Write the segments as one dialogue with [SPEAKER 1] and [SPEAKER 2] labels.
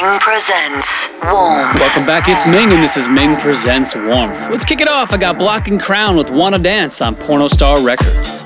[SPEAKER 1] Ming presents Warmth. Welcome
[SPEAKER 2] back, it's Ming, and this is Ming Presents Warmth. Let's kick it off. I got Block and Crown with Wanna Dance on Pornostar Records.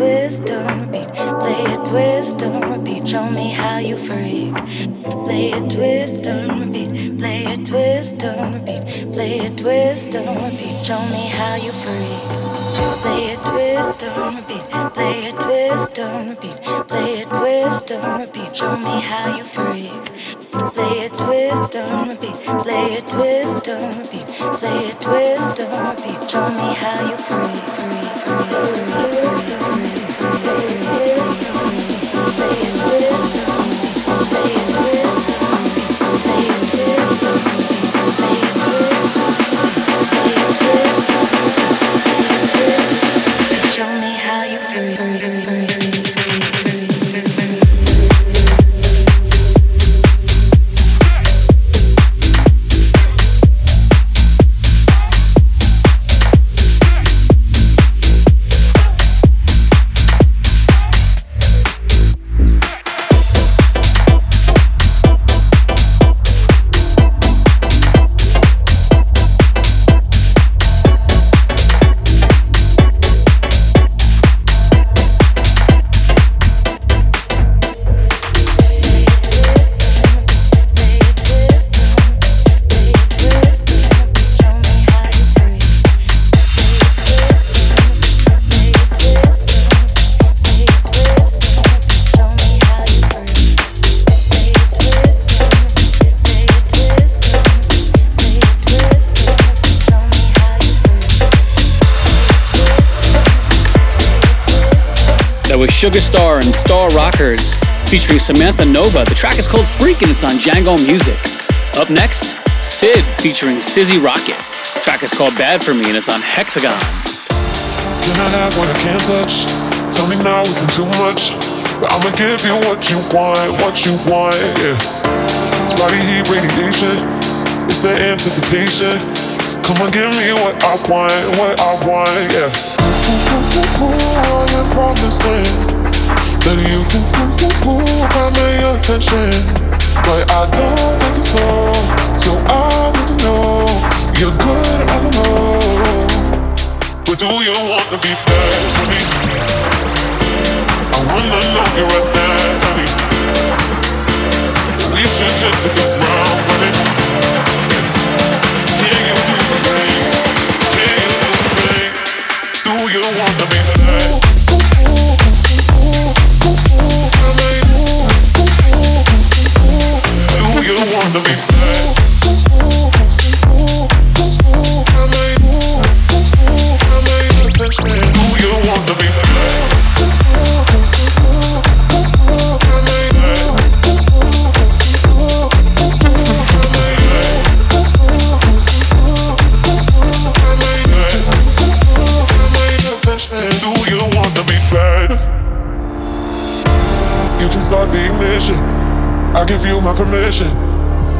[SPEAKER 3] twist on repeat. Play it, twist on repeat. Show me how you freak. Play it, twist on repeat. Play it, twist on repeat. Play it, twist on repeat. Show me how you freak. Play it, twist on repeat. Play it, twist on repeat. Play it, twist on repeat. Show me how you freak. Play it, twist on repeat. Play it, twist on repeat. Play it, twist on repeat. Show me how you freak.
[SPEAKER 2] Sugar Star and Star Rockers featuring Samantha Nova. The track is called Freak and it's on Django Music. Up next, Sid featuring Sizzy Rocket. The track is called Bad For Me and it's on Hexagon.
[SPEAKER 4] Can I have what I can't touch? Tell me now if I'm too much. But I'ma give you what you want, what you want, yeah. It's body heat radiation, it's the anticipation. Come on, give me what I want, what I want, yeah. Promising that you got my attention, but I don't think it's so. So I need to know you're good on the low. But do you wanna be bad for me? I wanna know you right now, honey. We should just hit the ground running. You wanna be give you my permission.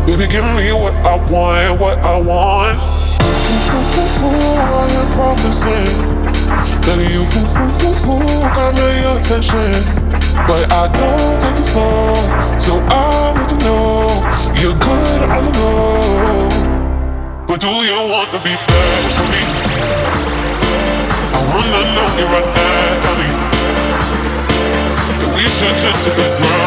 [SPEAKER 4] Baby, give me what I want, what I want. Ooh, ooh, ooh, I am promising that you ooh, ooh, ooh got me attention. But I don't take it for, so I need to know you're good on the low. But do you want to be bad for me? I wanna know you right now, honey. And we should just hit the ground.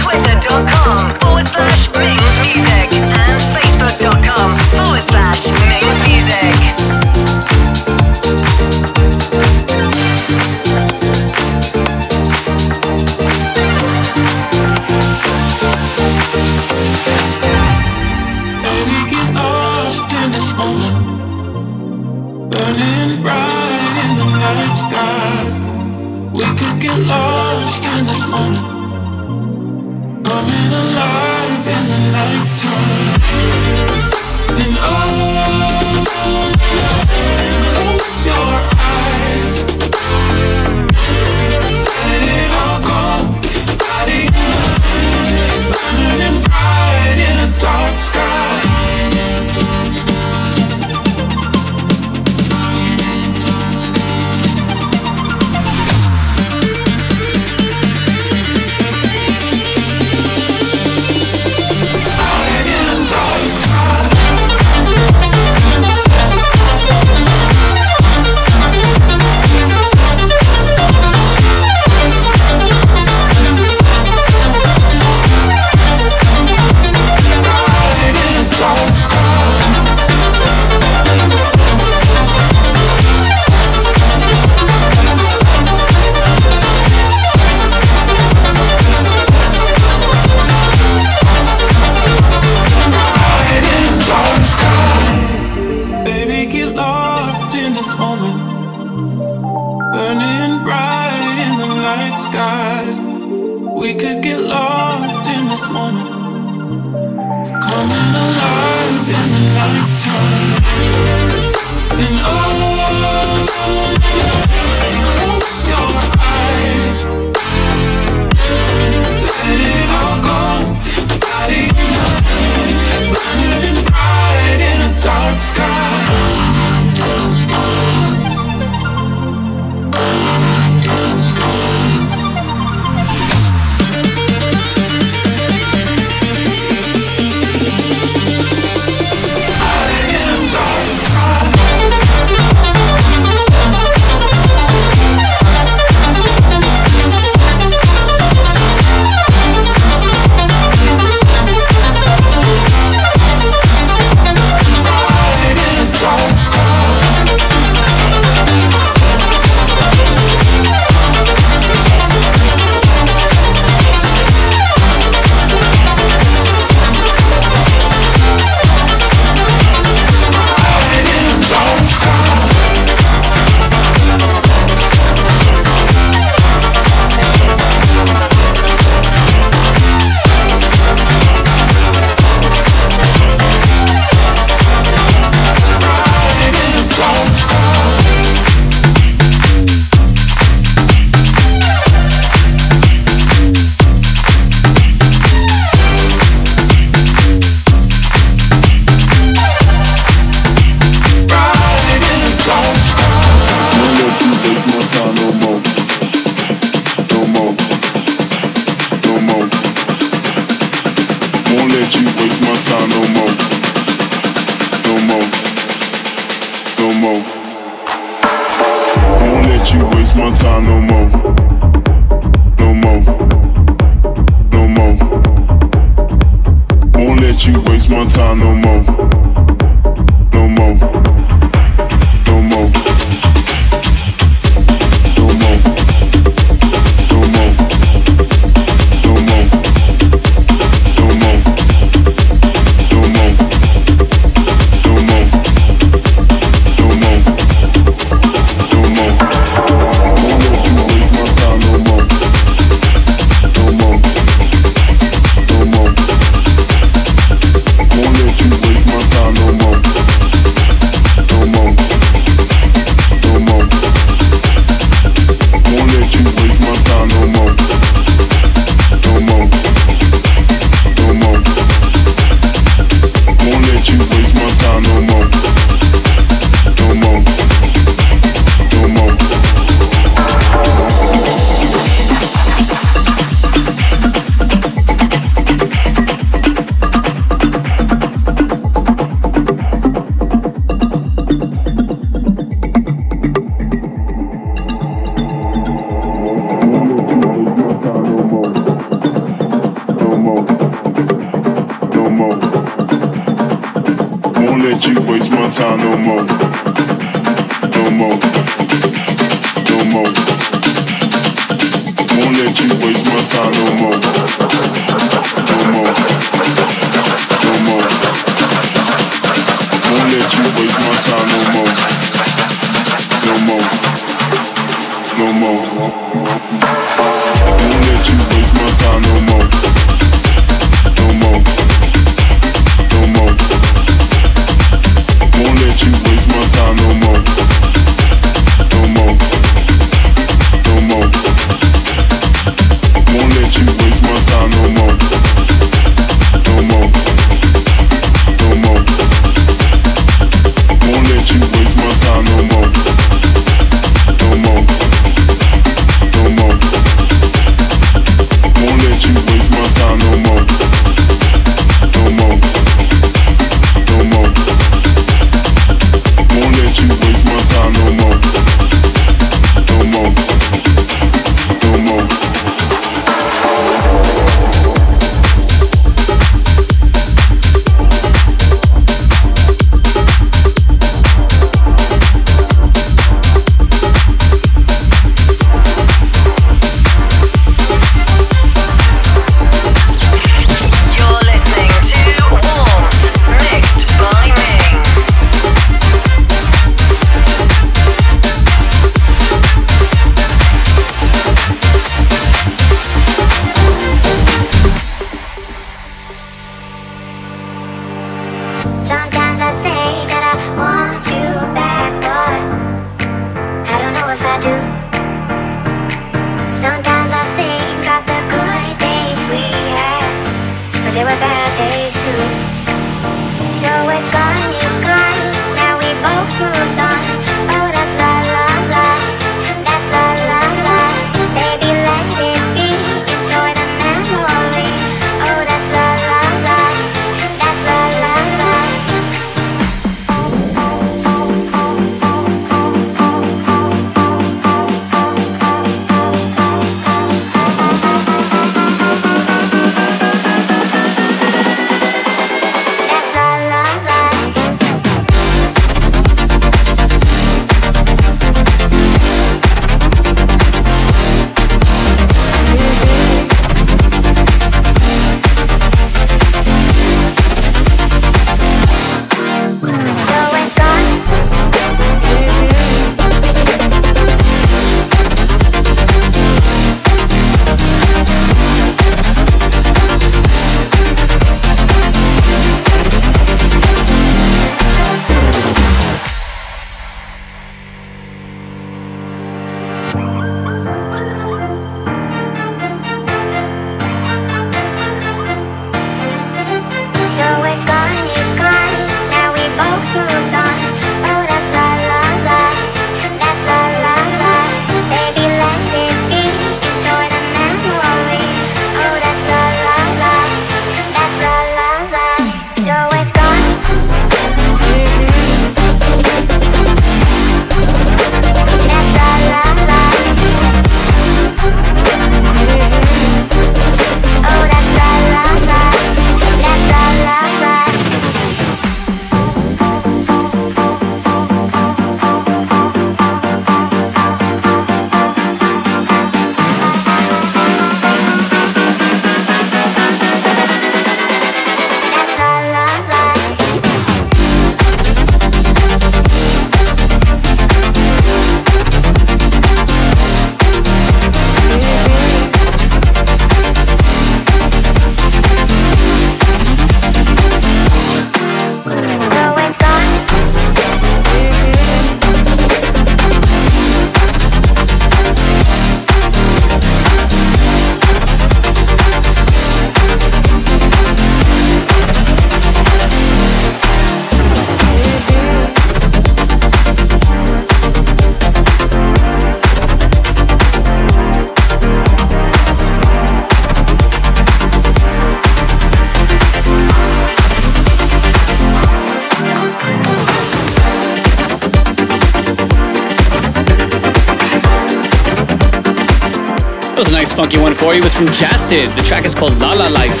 [SPEAKER 2] You was from Jasted. The track is called La La Life.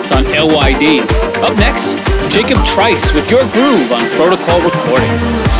[SPEAKER 2] It's on LYD. Up next, Jacob Trice with Your Groove on Protocol Recordings.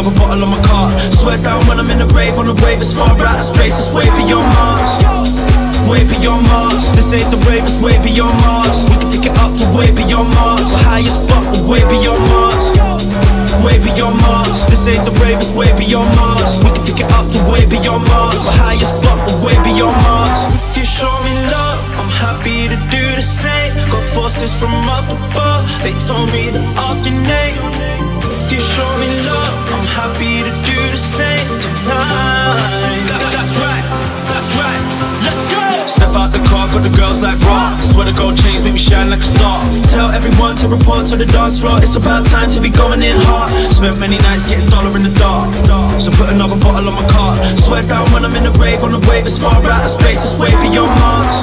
[SPEAKER 5] Another bottle on my card. Swear down when I'm in the rave on the wave. It's far out of space, it's way beyond Mars. Way beyond Mars. This ain't the rave, it's way beyond Mars. We can take it up to way beyond Mars. We're high as fuck, way beyond Mars way beyond Mars. This ain't the rave, it's way beyond Mars. We can take it up to way beyond Mars. We're high as fuck, way beyond Mars. If you show me love, I'm happy to do the same. Got forces from up above, they told me to ask your name. If you show me love, I'm happy to do the same tonight. That's right, that's right. Let's go. Step out the car, got the girls like. Swear the gold chains make me shine like a star. Tell everyone to report to the dance floor. It's about time to be going in hard. Spent many nights getting dollar in the dark. So put another bottle on my card. Swear down when I'm in the rave on the wave. It's far out of space, it's way beyond Mars.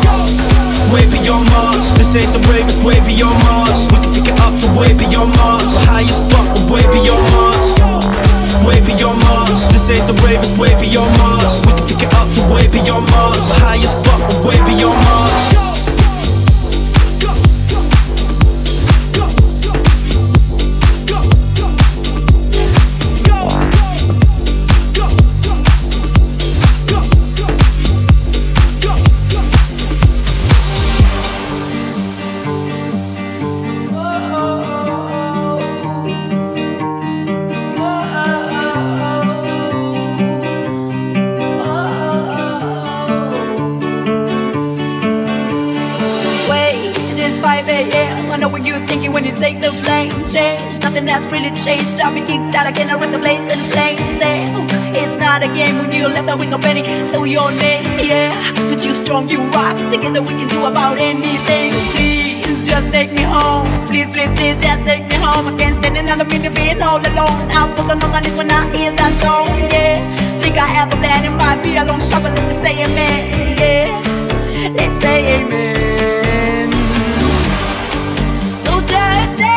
[SPEAKER 5] Way beyond Mars. This ain't the rave, it's way beyond Mars. We can take it up to way beyond Mars. We're high as fuck, way beyond Mars. Way beyond Mars. This ain't the rave, it's way beyond Mars. We can take it up to way beyond Mars. We're high as fuck, way beyond Mars.
[SPEAKER 6] That's really changed. I'll
[SPEAKER 3] be
[SPEAKER 6] kicked out
[SPEAKER 3] again,
[SPEAKER 6] I
[SPEAKER 3] rest the
[SPEAKER 6] place in flames there. It's not
[SPEAKER 3] a
[SPEAKER 6] game when you left out with no penny to your name, yeah. But you strong, you rock. Together we can do about anything. Please just take me
[SPEAKER 3] home.
[SPEAKER 6] Please, please, please, just take me home. I can't stand another minute being all alone. I'm fucking
[SPEAKER 3] on
[SPEAKER 6] my knees when I hear that song, yeah. Think I have
[SPEAKER 3] a
[SPEAKER 6] plan,
[SPEAKER 3] it
[SPEAKER 6] might be a
[SPEAKER 3] long shot,
[SPEAKER 6] but
[SPEAKER 3] let's just
[SPEAKER 6] say amen, yeah. Let's
[SPEAKER 3] say
[SPEAKER 6] amen.
[SPEAKER 3] Baby,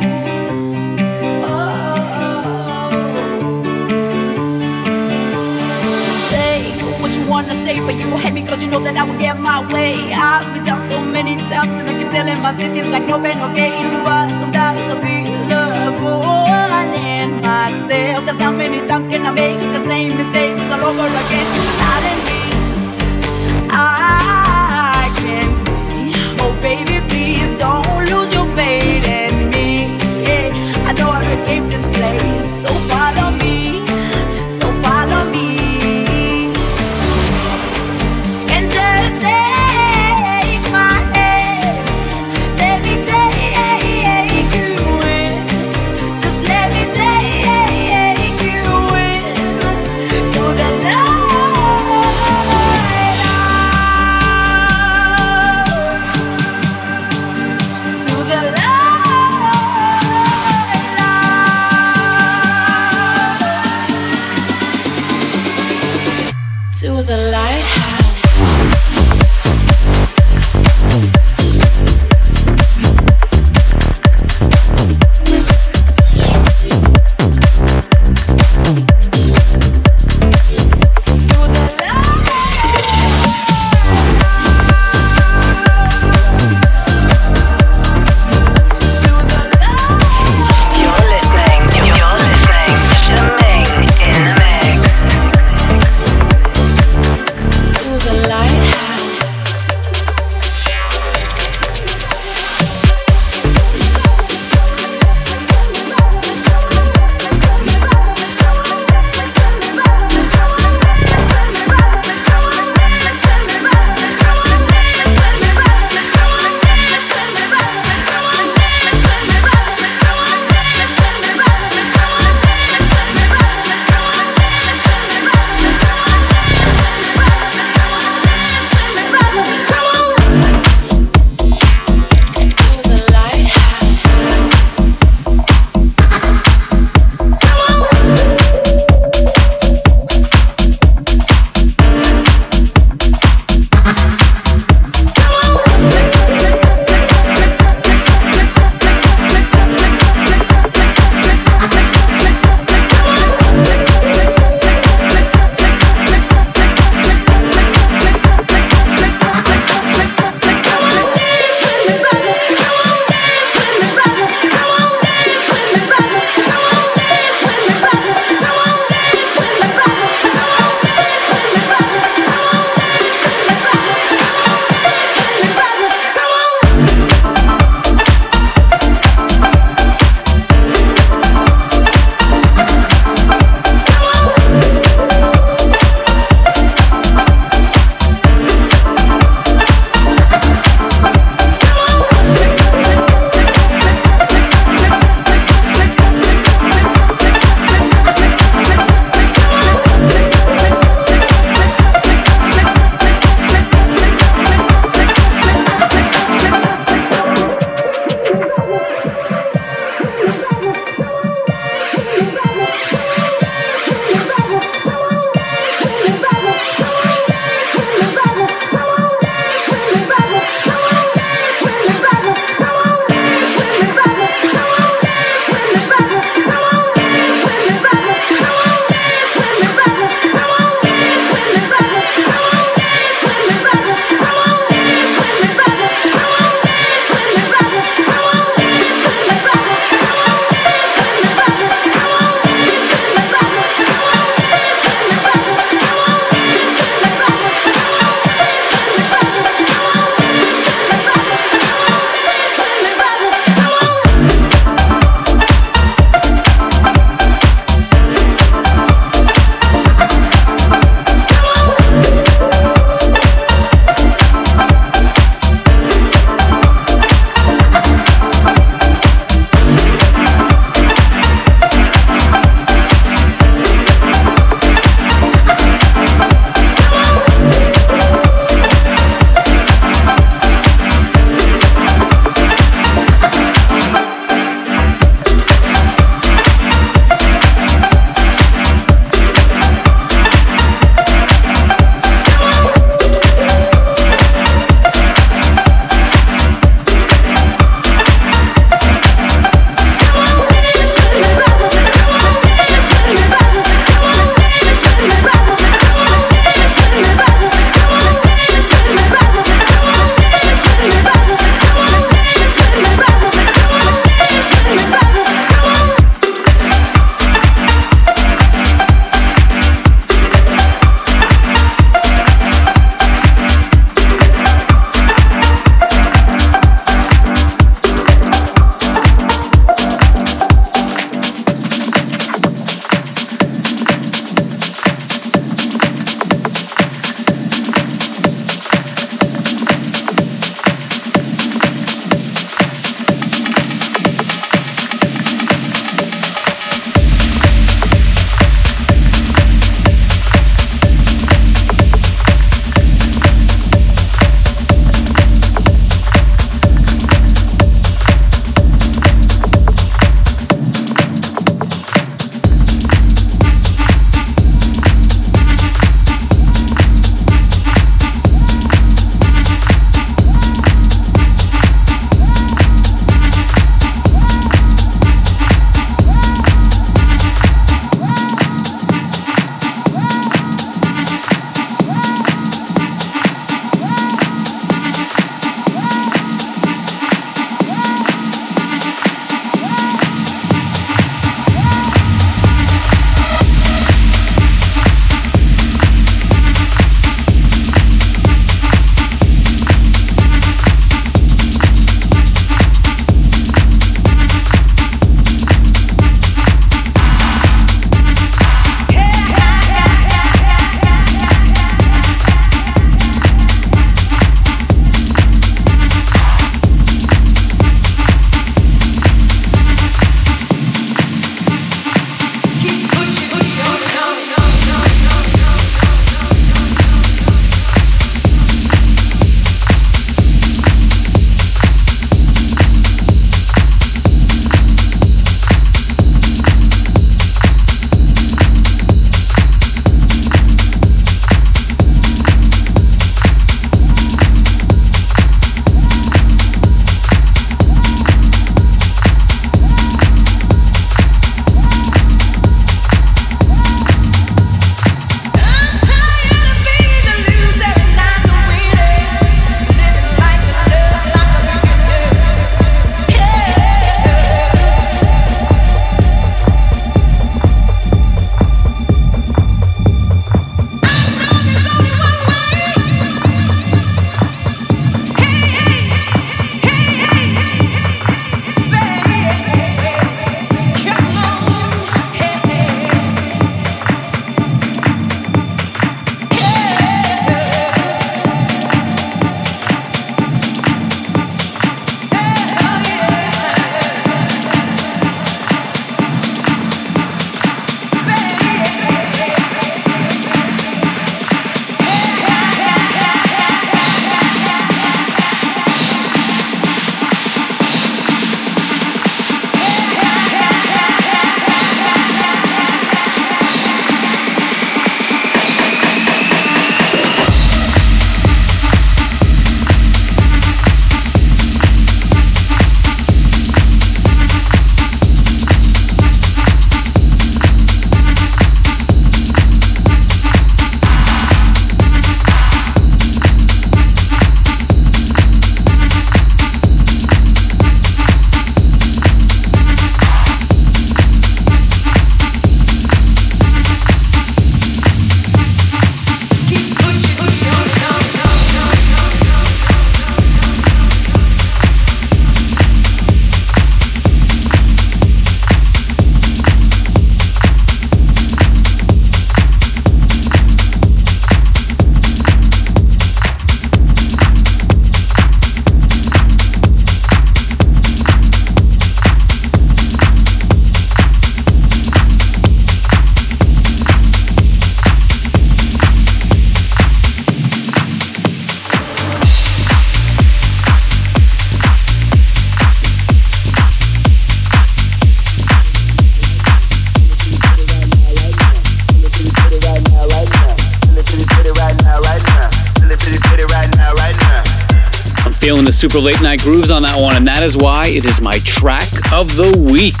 [SPEAKER 2] doing the super late night grooves on that one, and that is why it is my track of the week.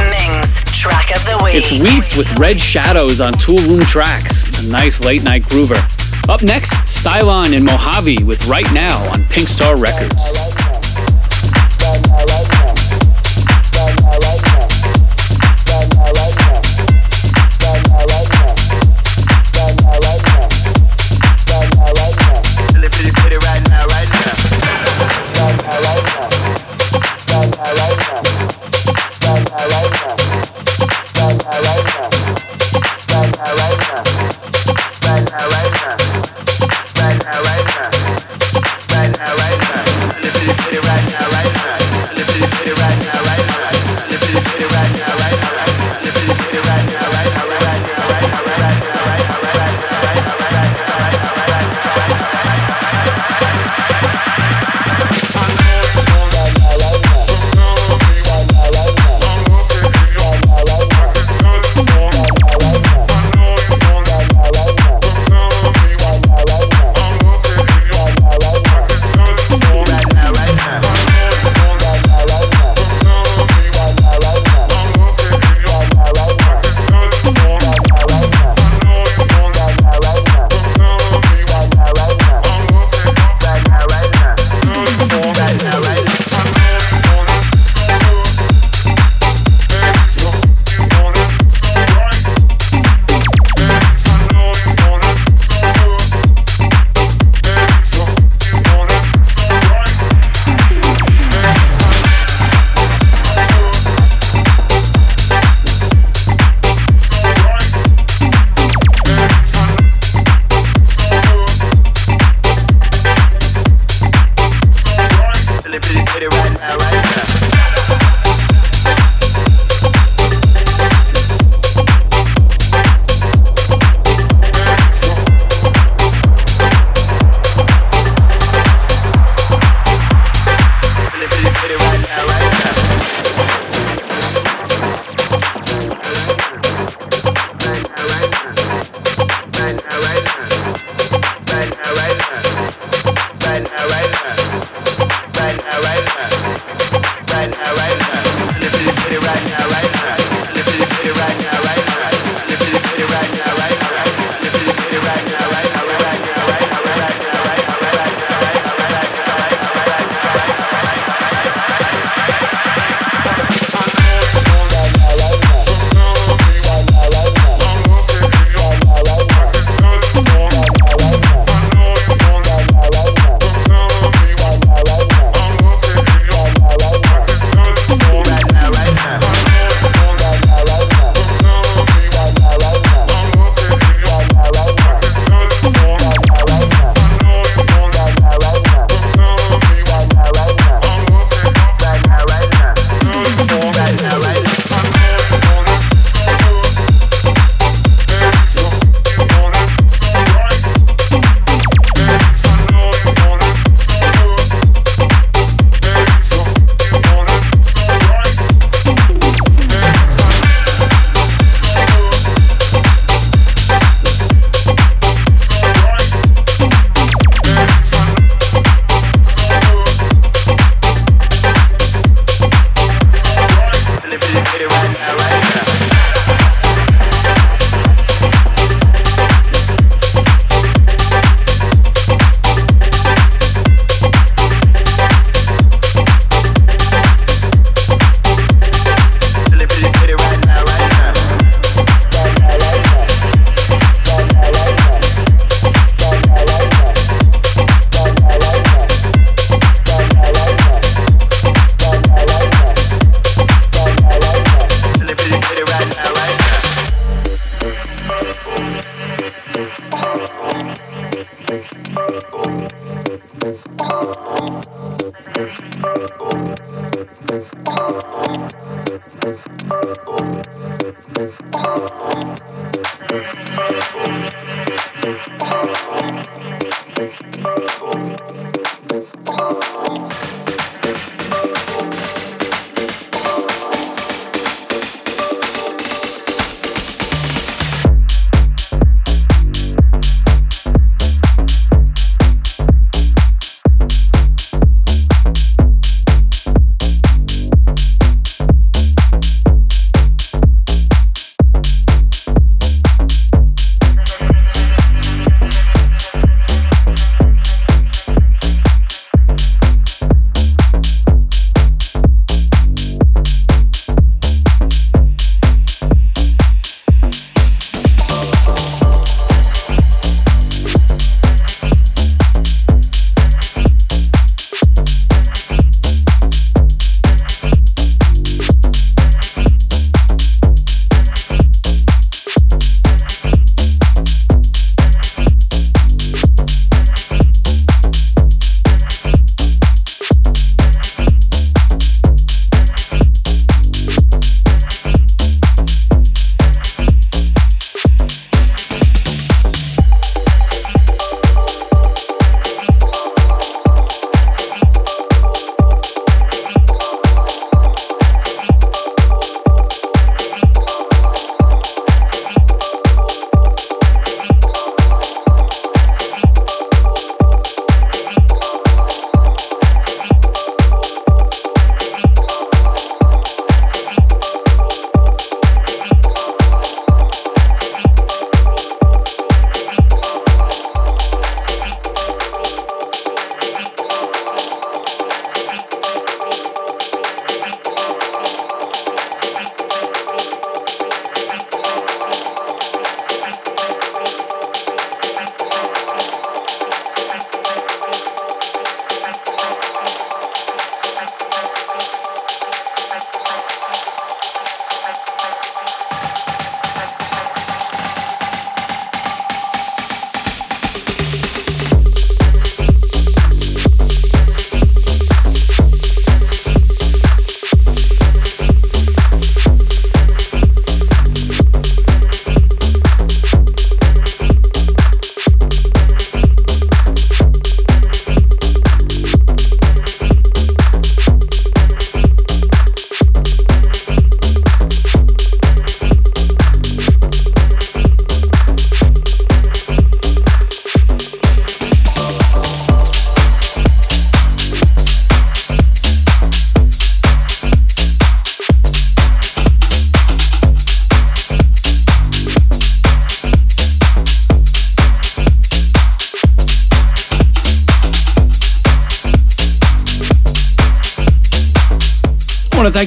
[SPEAKER 1] Ming's track of the week. It's Wheats with Red
[SPEAKER 2] Shadows on Toolroom Tracks. It's a nice late night groover. Up next, Stylon and Mojave with Right Now on Pink Star Records.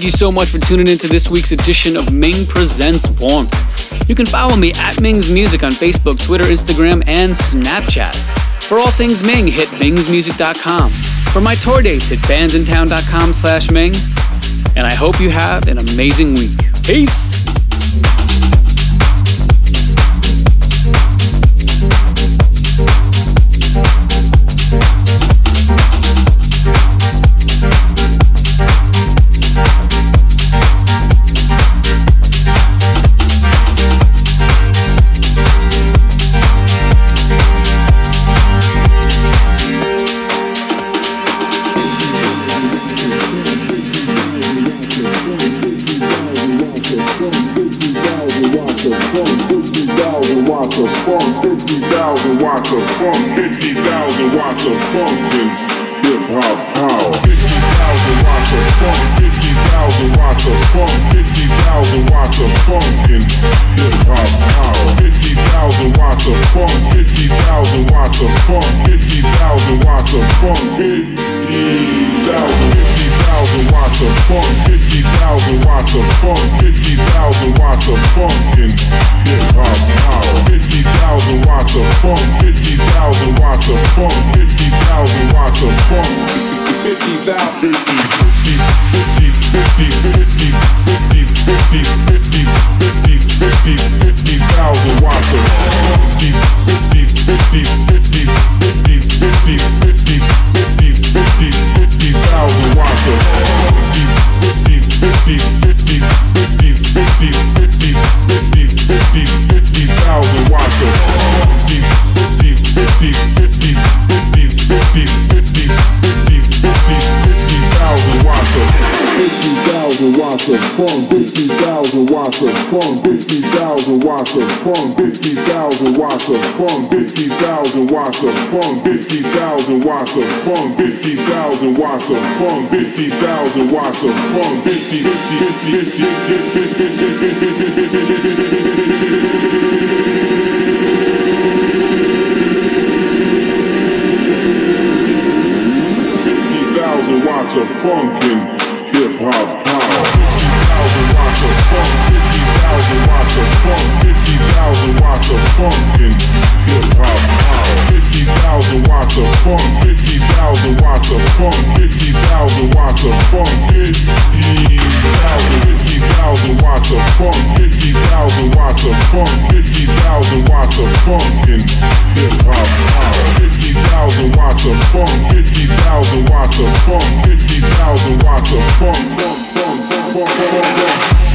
[SPEAKER 2] You so much for tuning in to this week's edition of Ming Presents Warmth. You can follow me at Ming's Music on Facebook, Twitter, Instagram, and Snapchat. For all things Ming, hit mingsmusic.com. For my tour dates, hit bandsintown.com slash Ming. And I hope you have an amazing week. Peace!
[SPEAKER 7] without you. Funk, 50,000
[SPEAKER 8] watts of funk, 50,000
[SPEAKER 7] watts of funkin'
[SPEAKER 8] hip
[SPEAKER 7] hop
[SPEAKER 8] power. 50,000
[SPEAKER 7] watts of
[SPEAKER 8] funk, 50,000
[SPEAKER 7] watts of funk,
[SPEAKER 8] 50,000
[SPEAKER 7] watts of funk, 50,000, 50,000 watts of funk,
[SPEAKER 8] 50,000
[SPEAKER 7] watts of funk, 50,000 watts of funkin' hip hop power.
[SPEAKER 8] 50,000
[SPEAKER 7] watts of
[SPEAKER 8] funk, 50,000
[SPEAKER 7] watts of funk, 50,000 watts of funk,
[SPEAKER 8] funk, funk, funk, funk, funk.